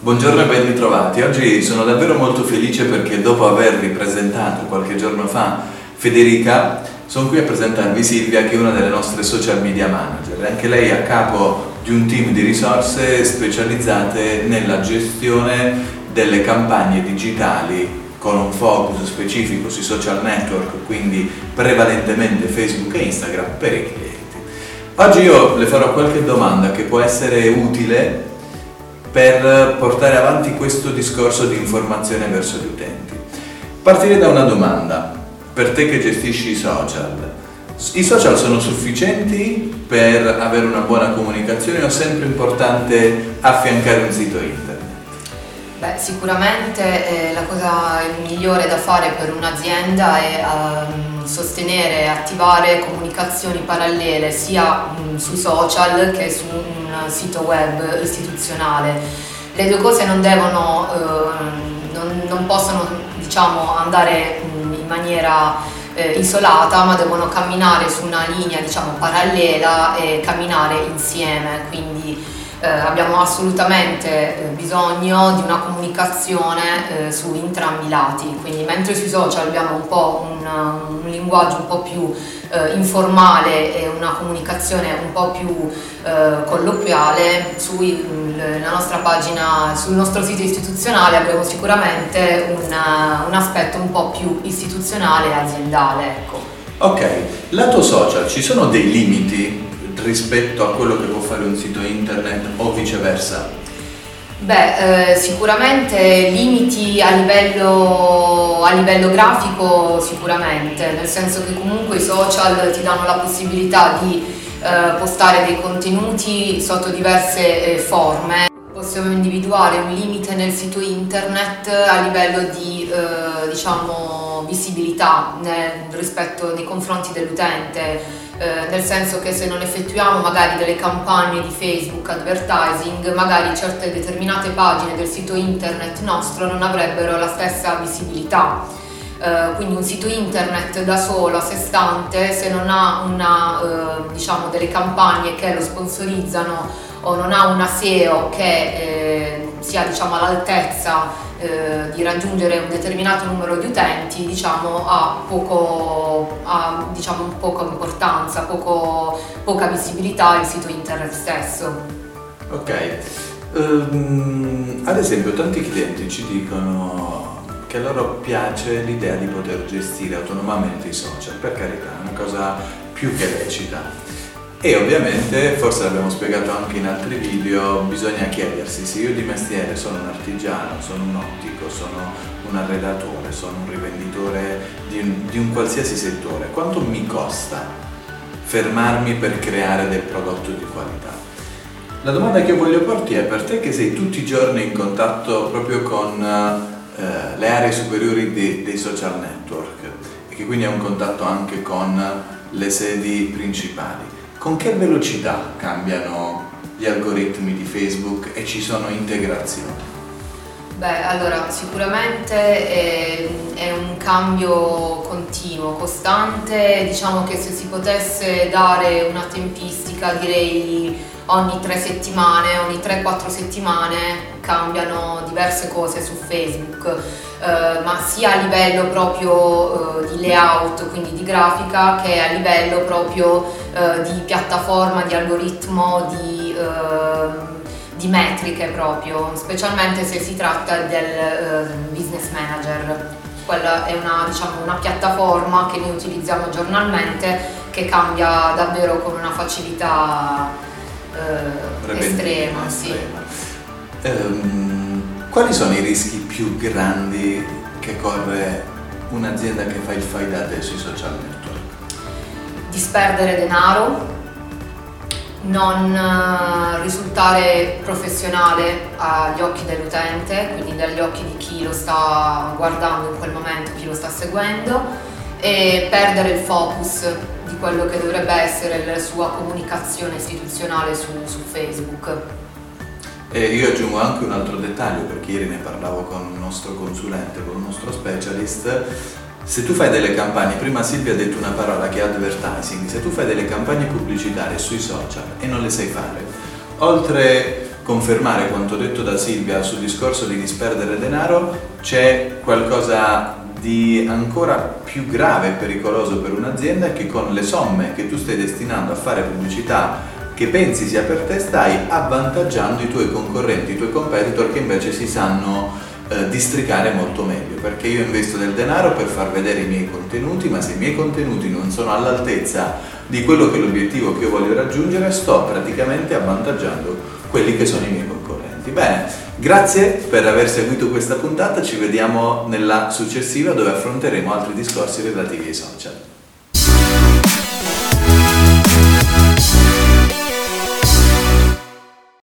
Buongiorno e ben ritrovati. Oggi sono davvero molto felice perché dopo aver ripresentato qualche giorno fa Federica, sono qui a presentarvi Silvia che è una delle nostre social media manager. Anche lei è a capo di un team di risorse specializzate nella gestione delle campagne digitali con un focus specifico sui social network, quindi prevalentemente Facebook e Instagram per i clienti. Oggi io le farò qualche domanda che può essere utile per portare avanti questo discorso di informazione verso gli utenti. Partire da una domanda, per te che gestisci i social, i social sono sufficienti per avere una buona comunicazione o è sempre importante affiancare un sito internet? Beh, sicuramente eh, la cosa migliore da fare per un'azienda è um, sostenere e attivare comunicazioni parallele sia um, sui social che su un sito web istituzionale. Le due cose non devono, uh, non, non, possono diciamo, andare um, in maniera eh, isolata ma devono camminare su una linea diciamo, parallela e camminare insieme. Quindi, eh, abbiamo assolutamente eh, bisogno di una comunicazione eh, su entrambi i lati, quindi mentre sui social abbiamo un po' un, un linguaggio un po' più eh, informale e una comunicazione un po' più eh, colloquiale, nostra pagina, sul nostro sito istituzionale abbiamo sicuramente un, un aspetto un po' più istituzionale e aziendale. Ecco. Ok, lato social ci sono dei limiti rispetto a quello che può fare un sito internet o viceversa? Beh, eh, sicuramente limiti a livello, a livello, grafico sicuramente, nel senso che comunque i social ti danno la possibilità di eh, postare dei contenuti sotto diverse eh, forme. Possiamo individuare un limite nel sito internet a livello di eh, diciamo, visibilità nel, rispetto nei confronti dell'utente eh, nel senso che se non effettuiamo magari delle campagne di Facebook advertising, magari certe determinate pagine del sito internet nostro non avrebbero la stessa visibilità. Uh, quindi un sito internet da solo, a sé stante, se non ha una, uh, diciamo, delle campagne che lo sponsorizzano o non ha una SEO che eh, sia diciamo, all'altezza eh, di raggiungere un determinato numero di utenti diciamo, ha, poco, importanza, poco, poca visibilità il sito internet stesso. Ok, um, ad esempio tanti clienti ci dicono che loro piace l'idea di poter gestire autonomamente i social, per carità, è una cosa più che lecita. E ovviamente, forse l'abbiamo spiegato anche in altri video, bisogna chiedersi se io di mestiere sono un artigiano, sono un ottico, sono un arredatore, sono un rivenditore di un, di un qualsiasi settore, quanto mi costa fermarmi per creare del prodotto di qualità? La domanda che voglio porti è per te che sei tutti i giorni in contatto proprio con eh, le aree superiori dei, dei social network e che quindi hai un contatto anche con le sedi principali con che velocità cambiano gli algoritmi di Facebook e ci sono integrazioni? Beh, allora sicuramente è, è, un cambio continuo, costante, diciamo che se si potesse dare una tempistica direi ogni tre settimane, ogni 3-4 settimane cambiano diverse cose su Facebook, eh, ma sia a livello proprio eh, di layout, quindi di grafica, che a livello proprio eh, di piattaforma, di algoritmo, di, ehm, di, metriche proprio, specialmente se si tratta del eh, business manager. Quella è una, diciamo, una piattaforma che noi utilizziamo giornalmente che cambia davvero con una facilità eh, estrema. Sì. Um, quali sono i rischi più grandi che corre un'azienda che fa il fai da te sui social network? Disperdere denaro, non eh, risultare professionale agli occhi dell'utente, quindi dagli occhi di chi lo sta guardando in quel momento, chi lo sta seguendo e perdere il focus di quello che dovrebbe essere la sua comunicazione istituzionale su, su Facebook. E io aggiungo anche un altro dettaglio perché ieri ne parlavo con il nostro consulente, con il nostro specialist. Se tu fai delle campagne, prima Silvia ha detto una parola che è advertising, se tu fai delle campagne pubblicitarie sui social e non le sai fare, oltre confermare quanto detto da Silvia sul discorso di disperdere denaro, c'è qualcosa di ancora più grave e pericoloso per un'azienda che con le somme che tu stai destinando a fare pubblicità che pensi sia per te stai avvantaggiando i tuoi concorrenti, i tuoi competitor che invece si sanno eh, districare molto meglio perché io investo del denaro per far vedere i miei contenuti ma se i miei contenuti non sono all'altezza di quello che è l'obiettivo che io voglio raggiungere sto praticamente avvantaggiando quelli che sono i miei concorrenti. Bene, grazie per aver seguito questa puntata, ci vediamo nella successiva dove affronteremo altri discorsi relativi ai social.